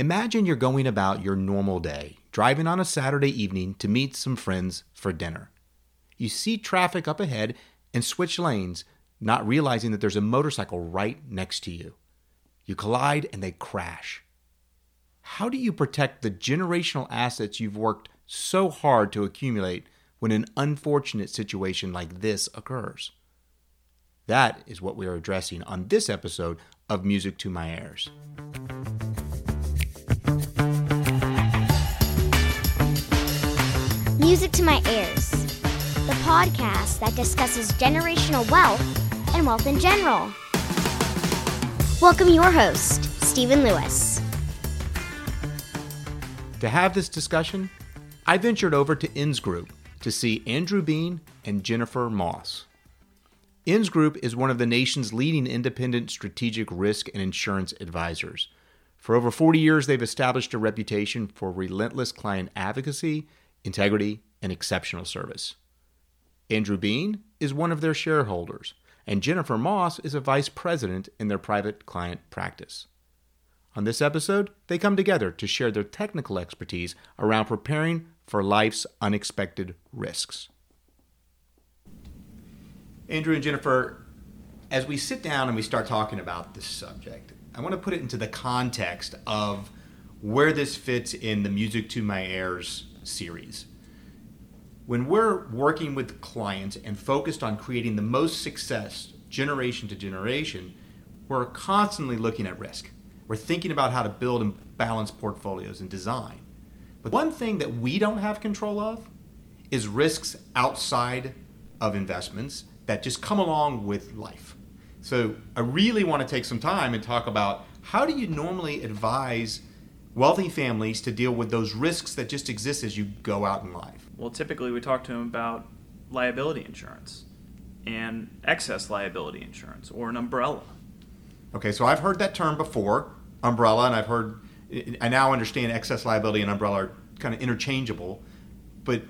Imagine you're going about your normal day, driving on a Saturday evening to meet some friends for dinner. You see traffic up ahead and switch lanes, not realizing that there's a motorcycle right next to you. You collide and they crash. How do you protect the generational assets you've worked so hard to accumulate when an unfortunate situation like this occurs? That is what we are addressing on this episode of Music to My Heirs. Music to My Heirs, the podcast that discusses generational wealth and wealth in general. Welcome your host, Stephen Lewis. To have this discussion, I ventured over to Inns Group to see Andrew Bean and Jennifer Moss. Inns Group is one of the nation's leading independent strategic risk and insurance advisors. For over 40 years, they've established a reputation for relentless client advocacy, integrity, and exceptional service. Andrew Bean is one of their shareholders, and Jennifer Moss is a vice president in their private client practice. On this episode, they come together to share their technical expertise around preparing for life's unexpected risks. Andrew and Jennifer, as we sit down and we start talking about this subject, I want to put it into the context of where this fits in the Music to My Heirs series. When we're working with clients and focused on creating the most success generation to generation, we're constantly looking at risk. We're thinking about how to build and balance portfolios and design. But one thing that we don't have control of is risks outside of investments that just come along with life. So I really want to take some time and talk about how do you normally advise wealthy families to deal with those risks that just exist as you go out in life? Well, typically we talk to them about liability insurance and excess liability insurance or an umbrella. Okay, so I've heard that term before, umbrella, and I've heard, I now understand excess liability and umbrella are kind of interchangeable. But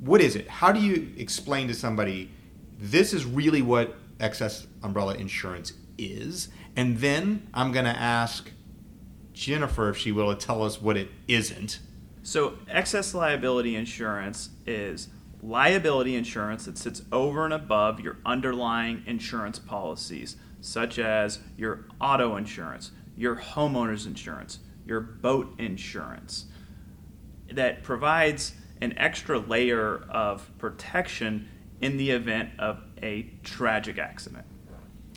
what is it? How do you explain to somebody this is really what excess umbrella insurance is? And then I'm going to ask Jennifer if she will to tell us what it isn't. So, excess liability insurance is liability insurance that sits over and above your underlying insurance policies, such as your auto insurance, your homeowner's insurance, your boat insurance, that provides an extra layer of protection in the event of a tragic accident.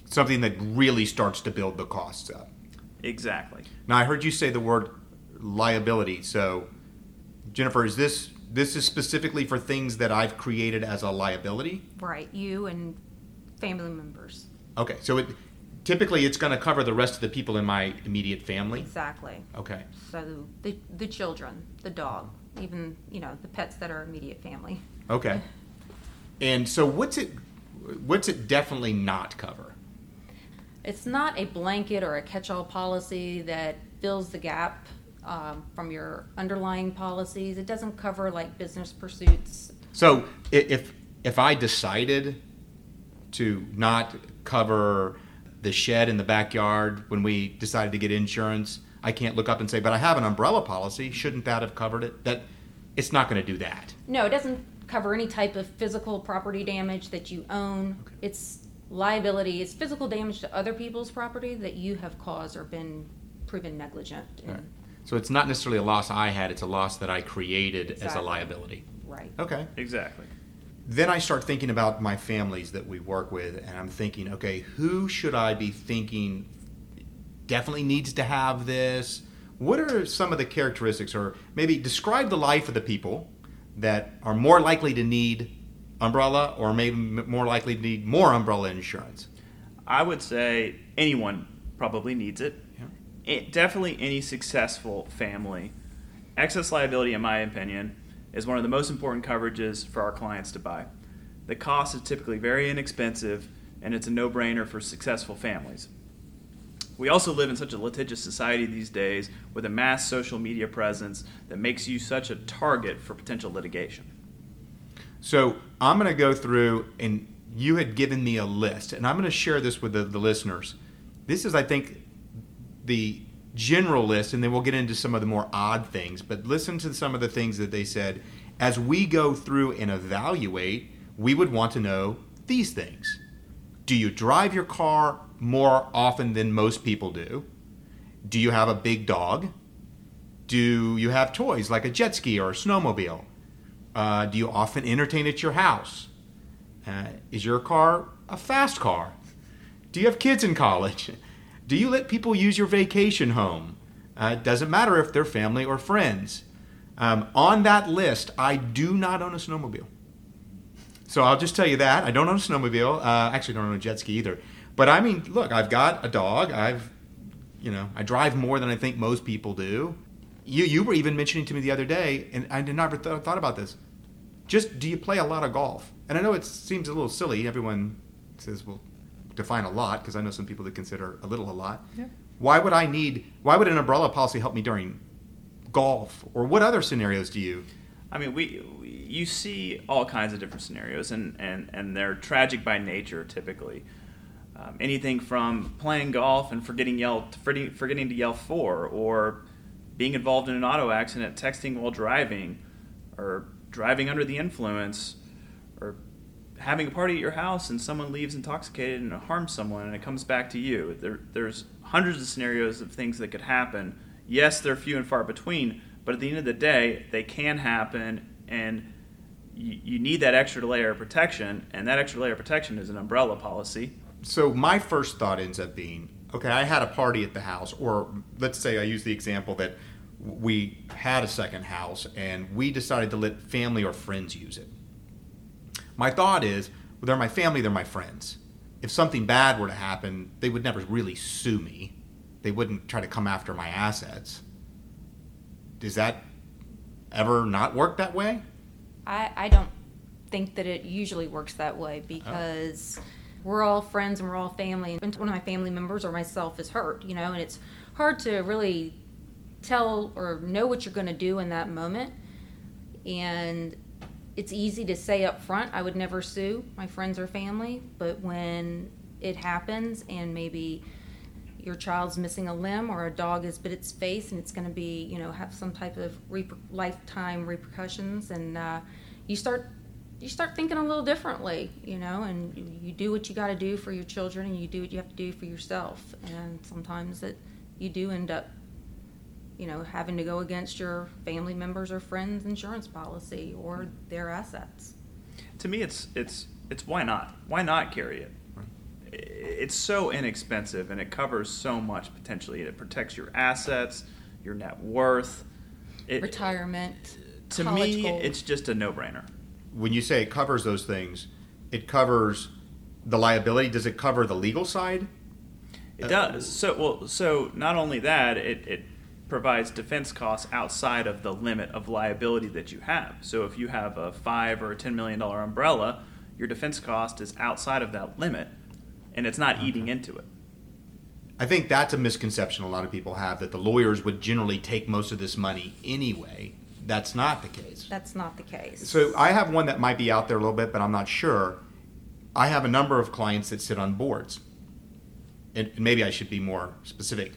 Something that really starts to build the costs up. Exactly. Now I heard you say the word liability. So Jennifer, is this this is specifically for things that I've created as a liability? Right, you and family members. Okay. So it typically it's going to cover the rest of the people in my immediate family. Exactly. Okay. So the the children, the dog, even you know the pets that are immediate family. Okay. And so what's it what's it definitely not cover? It's not a blanket or a catch-all policy that fills the gap um, from your underlying policies. It doesn't cover like business pursuits. So if if I decided to not cover the shed in the backyard when we decided to get insurance, I can't look up and say, "But I have an umbrella policy. Shouldn't that have covered it?" That it's not going to do that. No, it doesn't cover any type of physical property damage that you own. It's liability. It's physical damage to other people's property that you have caused or been proven negligent in. Right. So it's not necessarily a loss I had; it's a loss that I created as a Exactly. liability. Right. Okay. Exactly. Then I start thinking about my families that we work with, and I'm thinking, okay, who should I be thinking definitely needs to have this? What are some of the characteristics, or maybe describe the life of the people that are more likely to need umbrella, or maybe more likely to need more umbrella insurance? I would say anyone probably needs it. Yeah. It, definitely any successful family. Excess liability, in my opinion, is one of the most important coverages for our clients to buy. The cost is typically very inexpensive, and it's a no brainer for successful families. We also live in such a litigious society these days with a mass social media presence that makes you such a target for potential litigation. So I'm going to go through, and you had given me a list, and I'm going to share this with the, the listeners. This is, I think, the general list, and then we'll get into some of the more odd things. But listen to some of the things that they said. As we go through and evaluate, we would want to know these things. Do you drive your car more often than most people do? Do you have a big dog? Do you have toys like a jet ski or a snowmobile? Uh, do you often entertain at your house? Uh, is your car a fast car? Do you have kids in college? Do you let people use your vacation home? Uh, it doesn't matter if they're family or friends. Um, on that list, I do not own a snowmobile. So I'll just tell you that I don't own a snowmobile. Uh, actually, don't own a jet ski either. But I mean, look, I've got a dog. I've, you know, I drive more than I think most people do. You you were even mentioning to me the other day, and I did never th- thought about this. Just do you play a lot of golf? And I know it seems a little silly. Everyone says, well, define a lot because I know some people that consider a little a lot. Yeah. Why would I need? Why would an umbrella policy help me during golf? Or what other scenarios do you? I mean, we, we you see all kinds of different scenarios, and, and, and they're tragic by nature typically. Um, anything from playing golf and forgetting yell forgetting, forgetting to yell four, or being involved in an auto accident, texting while driving, or driving under the influence, or having a party at your house and someone leaves intoxicated and harms someone and it comes back to you. There, there's hundreds of scenarios of things that could happen. Yes, they're few and far between, but at the end of the day, they can happen, and you, you need that extra layer of protection, and that extra layer of protection is an umbrella policy. So my first thought ends up being, okay, I had a party at the house, or let's say I use the example that we had a second house and we decided to let family or friends use it. My thought is, well, they're my family, they're my friends. If something bad were to happen, they would never really sue me. They wouldn't try to come after my assets. Does that ever not work that way? I, I don't think that it usually works that way because we're all friends and we're all family. And one of my family members or myself is hurt, you know, and it's hard to really tell or know what you're going to do in that moment. And it's easy to say up front, I would never sue my friends or family, but when it happens and maybe your child's missing a limb or a dog has bit its face and it's going to be, you know, have some type of reper- lifetime repercussions and uh, you start you start thinking a little differently, you know, and you, you do what you got to do for your children and you do what you have to do for yourself. And sometimes that you do end up you know, having to go against your family members or friends' insurance policy or their assets. To me, it's it's it's why not? Why not carry it? It's so inexpensive and it covers so much potentially. It protects your assets, your net worth. It, Retirement. To me, goals. it's just a no-brainer. When you say it covers those things, it covers the liability. Does it cover the legal side? It does. Uh, so well, so not only that, it, it provides defense costs outside of the limit of liability that you have. So if you have a five or a ten million dollar umbrella, your defense cost is outside of that limit, and it's not eating into it. I think that's a misconception a lot of people have that the lawyers would generally take most of this money anyway. That's not the case. That's not the case. So I have one that might be out there a little bit, but I'm not sure. I have a number of clients that sit on boards, and and maybe I should be more specific.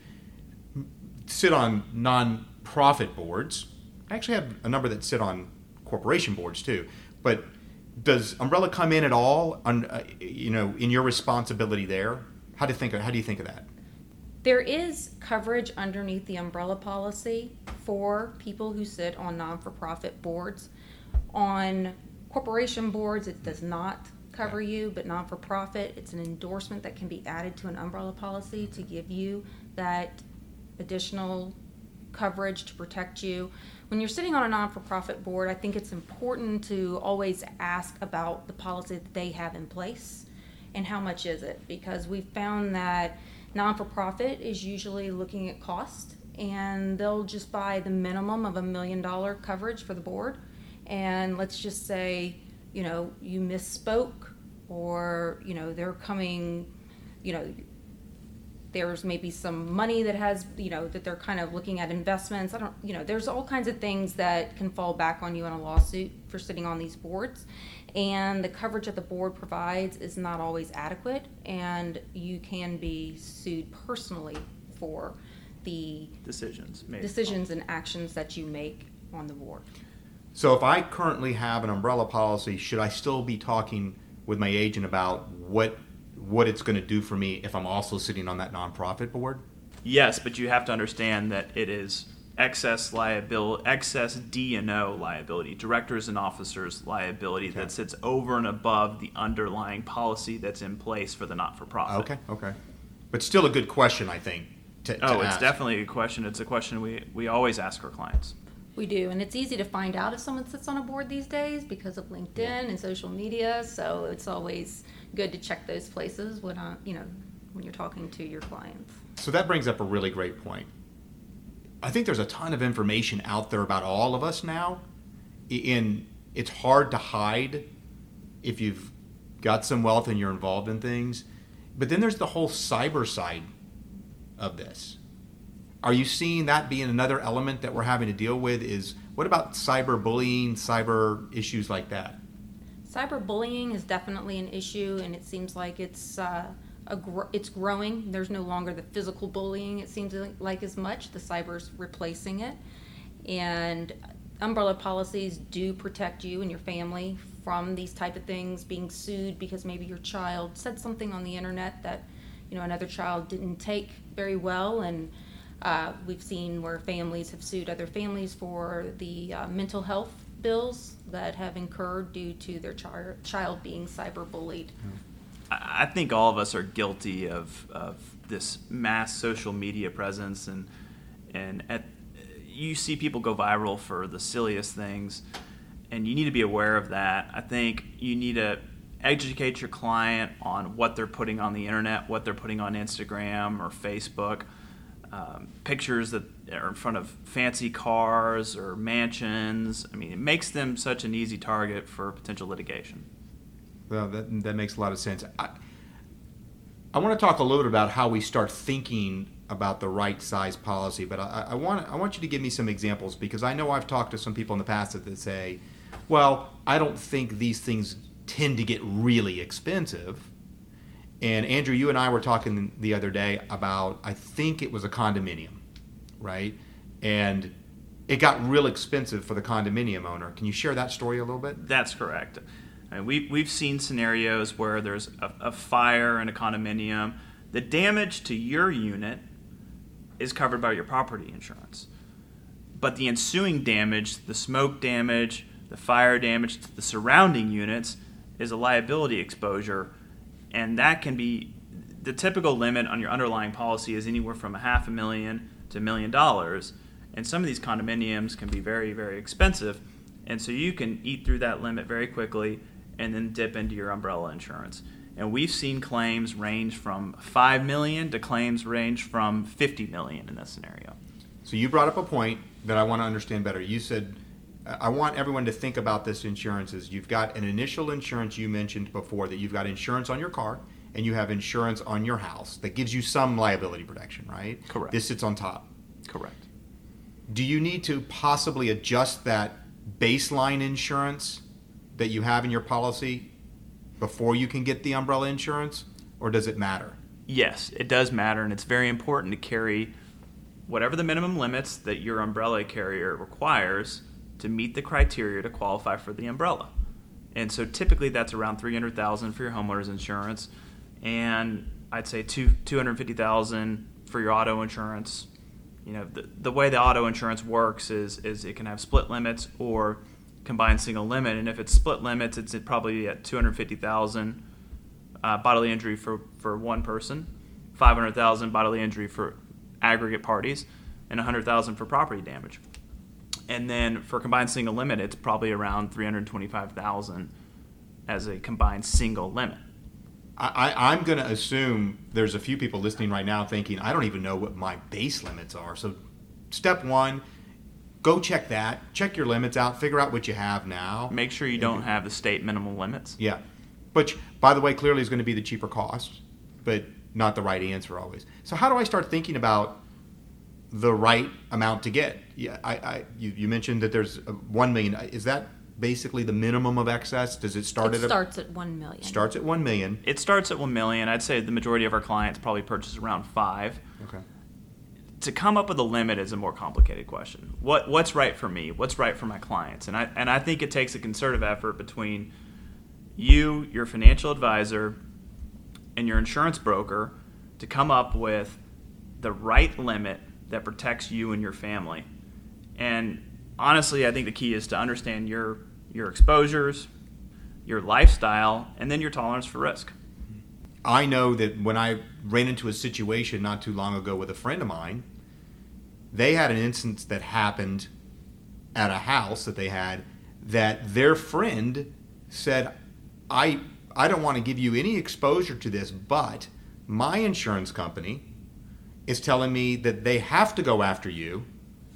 Sit on non-profit boards. I actually have a number that sit on corporation boards too. But does umbrella come in at all? On uh, you know, in your responsibility there? How do you think? Of, how do you think of that? There is coverage underneath the umbrella policy for people who sit on non for profit boards. On corporation boards, it does not cover you, but non for profit, it's an endorsement that can be added to an umbrella policy to give you that additional coverage to protect you. When you're sitting on a non for profit board, I think it's important to always ask about the policy that they have in place and how much is it because we found that non-for-profit is usually looking at cost and they'll just buy the minimum of a million dollar coverage for the board and let's just say you know you misspoke or you know they're coming you know there's maybe some money that has you know that they're kind of looking at investments i don't you know there's all kinds of things that can fall back on you in a lawsuit for sitting on these boards and the coverage that the board provides is not always adequate and you can be sued personally for the Decisions made. decisions and actions that you make on the board. So if I currently have an umbrella policy, should I still be talking with my agent about what what it's going to do for me if I'm also sitting on that nonprofit board? Yes, but you have to understand that it is excess liability, excess D and O liability, directors and officers liability Okay. that sits over and above the underlying policy that's in place for the not-for-profit. Okay, okay. But still a good question, I think. To, to Oh, it's ask. definitely a question. It's a question we, we always ask our clients. We do, and it's easy to find out if someone sits on a board these days because of LinkedIn and social media. So it's always good to check those places when uh, you know when you're talking to your clients. So that brings up a really great point. I think there's a ton of information out there about all of us now. In it's hard to hide if you've got some wealth and you're involved in things. But then there's the whole cyber side of this. Are you seeing that being another element that we're having to deal with? Is what about cyber bullying, cyber issues like that? Cyberbullying is definitely an issue, and it seems like it's uh, gr- it's growing. There's no longer the physical bullying. It seems like as much. The cyber's replacing it, and umbrella policies do protect you and your family from these type of things being sued because maybe your child said something on the internet that you know another child didn't take very well and uh, we've seen where families have sued other families for the uh, mental health bills that have incurred due to their chi- child being cyberbullied. I I think all of us are guilty of, of this mass social media presence, and and at, you see people go viral for the silliest things, and you need to be aware of that. I think you need to educate your client on what they're putting on the internet, what they're putting on Instagram or Facebook. Um, pictures that are in front of fancy cars or mansions. I mean, it makes them such an easy target for potential litigation. Well, that, that makes a lot of sense. I, I want to talk a little bit about how we start thinking about the right size policy, but I, I want I want you to give me some examples because I know I've talked to some people in the past that, that say, "Well, I don't think these things tend to get really expensive." And Andrew, you and I were talking the other day about I think it was a condominium, right? And it got real expensive for the condominium owner. Can you share that story a little bit? That's correct. I mean, we, we've seen scenarios where there's a, a fire in a condominium. The damage to your unit is covered by your property insurance. But the ensuing damage, the smoke damage, the fire damage to the surrounding units, is a liability exposure. And that can be the typical limit on your underlying policy is anywhere from a half a million to a million dollars. And some of these condominiums can be very, very expensive. And so you can eat through that limit very quickly and then dip into your umbrella insurance. And we've seen claims range from 5 million to claims range from 50 million in this scenario. So you brought up a point that I want to understand better. You said I want everyone to think about this insurance as you've got an initial insurance you mentioned before that you've got insurance on your car and you have insurance on your house that gives you some liability protection, right? Correct. This sits on top. Correct. Do you need to possibly adjust that baseline insurance that you have in your policy before you can get the umbrella insurance or does it matter? Yes, it does matter, and it's very important to carry whatever the minimum limits that your umbrella carrier requires to meet the criteria to qualify for the umbrella. And so typically that's around 300,000 for your homeowner's insurance and I'd say two 250,000 for your auto insurance. You know, the, the way the auto insurance works is is it can have split limits or combined single limit and if it's split limits it's probably at 250,000 uh, bodily injury for, for one person, 500,000 bodily injury for aggregate parties, and 100,000 for property damage. And then for combined single limit, it's probably around 325,000 as a combined single limit. I, I, I'm going to assume there's a few people listening right now thinking, I don't even know what my base limits are. So, step one, go check that. Check your limits out. Figure out what you have now. Make sure you don't have the state minimum limits. Yeah. Which, by the way, clearly is going to be the cheaper cost, but not the right answer always. So, how do I start thinking about the right amount to get? Yeah, I, I you, you mentioned that there's uh, one million. Is that basically the minimum of excess? Does it start It at starts at one million. a, starts at one million? It starts at 1 million. I'd say the majority of our clients probably purchase around 5. Okay. to come up with a limit is a more complicated question. What what's right for me? What's right for my clients? And I and I think it takes a concerted effort between you, your financial advisor, and your insurance broker to come up with the right limit that protects you and your family. And honestly, I think the key is to understand your your exposures, your lifestyle, and then your tolerance for risk. I know that when I ran into a situation not too long ago with a friend of mine, they had an instance that happened at a house that they had that their friend said, I I don't want to give you any exposure to this, but my insurance company is telling me that they have to go after you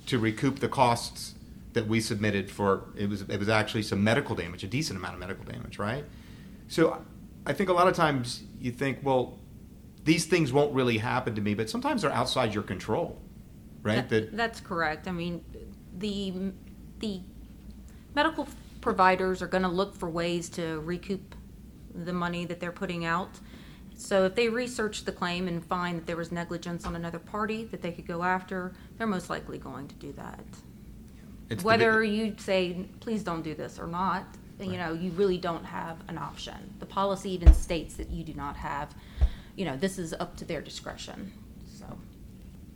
to recoup the costs that we submitted for it was it was actually some medical damage, a decent amount of medical damage, right? So I think a lot of times you think, well, these things won't really happen to me, but sometimes they're outside your control, right? That, that's correct. I mean, the the medical providers are going to look for ways to recoup the money that they're putting out. So if they research the claim and find that there was negligence on another party that they could go after, they're most likely going to do that. It's the Whether big- you say, please don't do this or not, you know, you really don't have an option. The policy even states that you do not have, you know, this is up to their discretion, so.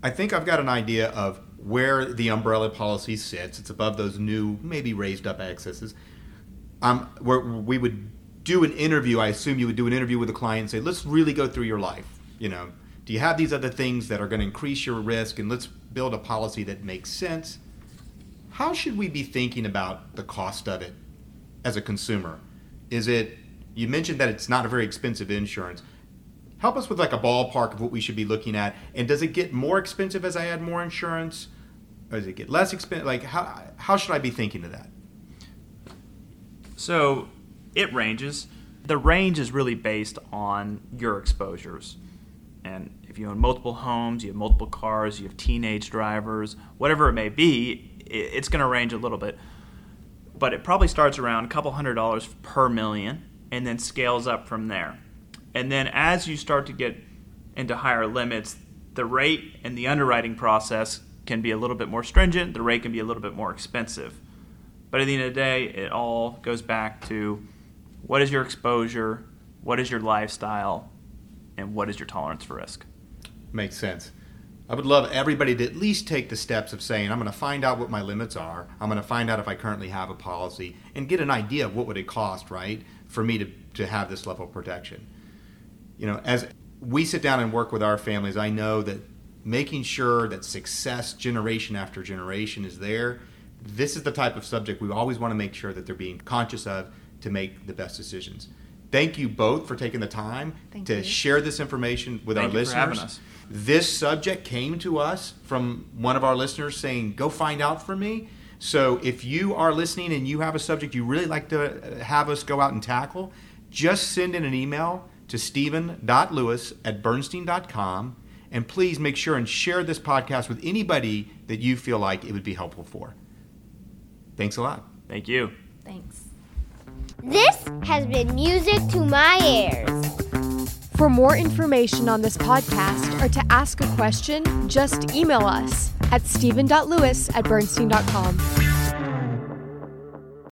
I think I've got an idea of where the umbrella policy sits. It's above those new, maybe raised up excesses. Um, where we would do an interview. I assume you would do an interview with a client and say, let's really go through your life. You know, do you have these other things that are going to increase your risk? And let's build a policy that makes sense. How should we be thinking about the cost of it as a consumer? Is it, you mentioned that it's not a very expensive insurance help us with like a ballpark of what we should be looking at and does it get more expensive as i add more insurance or does it get less expensive like how, how should i be thinking of that So it ranges. The range is really based on your exposures. And if you own multiple homes, you have multiple cars, you have teenage drivers, whatever it may be, it's going to range a little bit. But it probably starts around a couple hundred dollars per million and then scales up from there. And then as you start to get into higher limits, the rate and the underwriting process can be a little bit more stringent, the rate can be a little bit more expensive. But at the end of the day, it all goes back to what is your exposure, what is your lifestyle, and what is your tolerance for risk. makes sense i would love everybody to at least take the steps of saying i'm going to find out what my limits are i'm going to find out if i currently have a policy and get an idea of what would it cost right for me to, to have this level of protection you know, as we sit down and work with our families, I know that making sure that success generation after generation is there. This is the type of subject we always want to make sure that they're being conscious of to make the best decisions. Thank you both for taking the time Thank to you. share this information with Thank our you for having listeners. us. This subject came to us from one of our listeners saying, "Go find out for me." So if you are listening and you have a subject you really like to uh, have us go out and tackle, just send in an email to stephen.lewis at bernstein.com and please make sure and share this podcast with anybody that you feel like it would be helpful for. Thanks a lot. Thank you. Thanks. This has been music to my ears. For more information on this podcast or to ask a question, just email us at stephen.lewis at bernstein.com.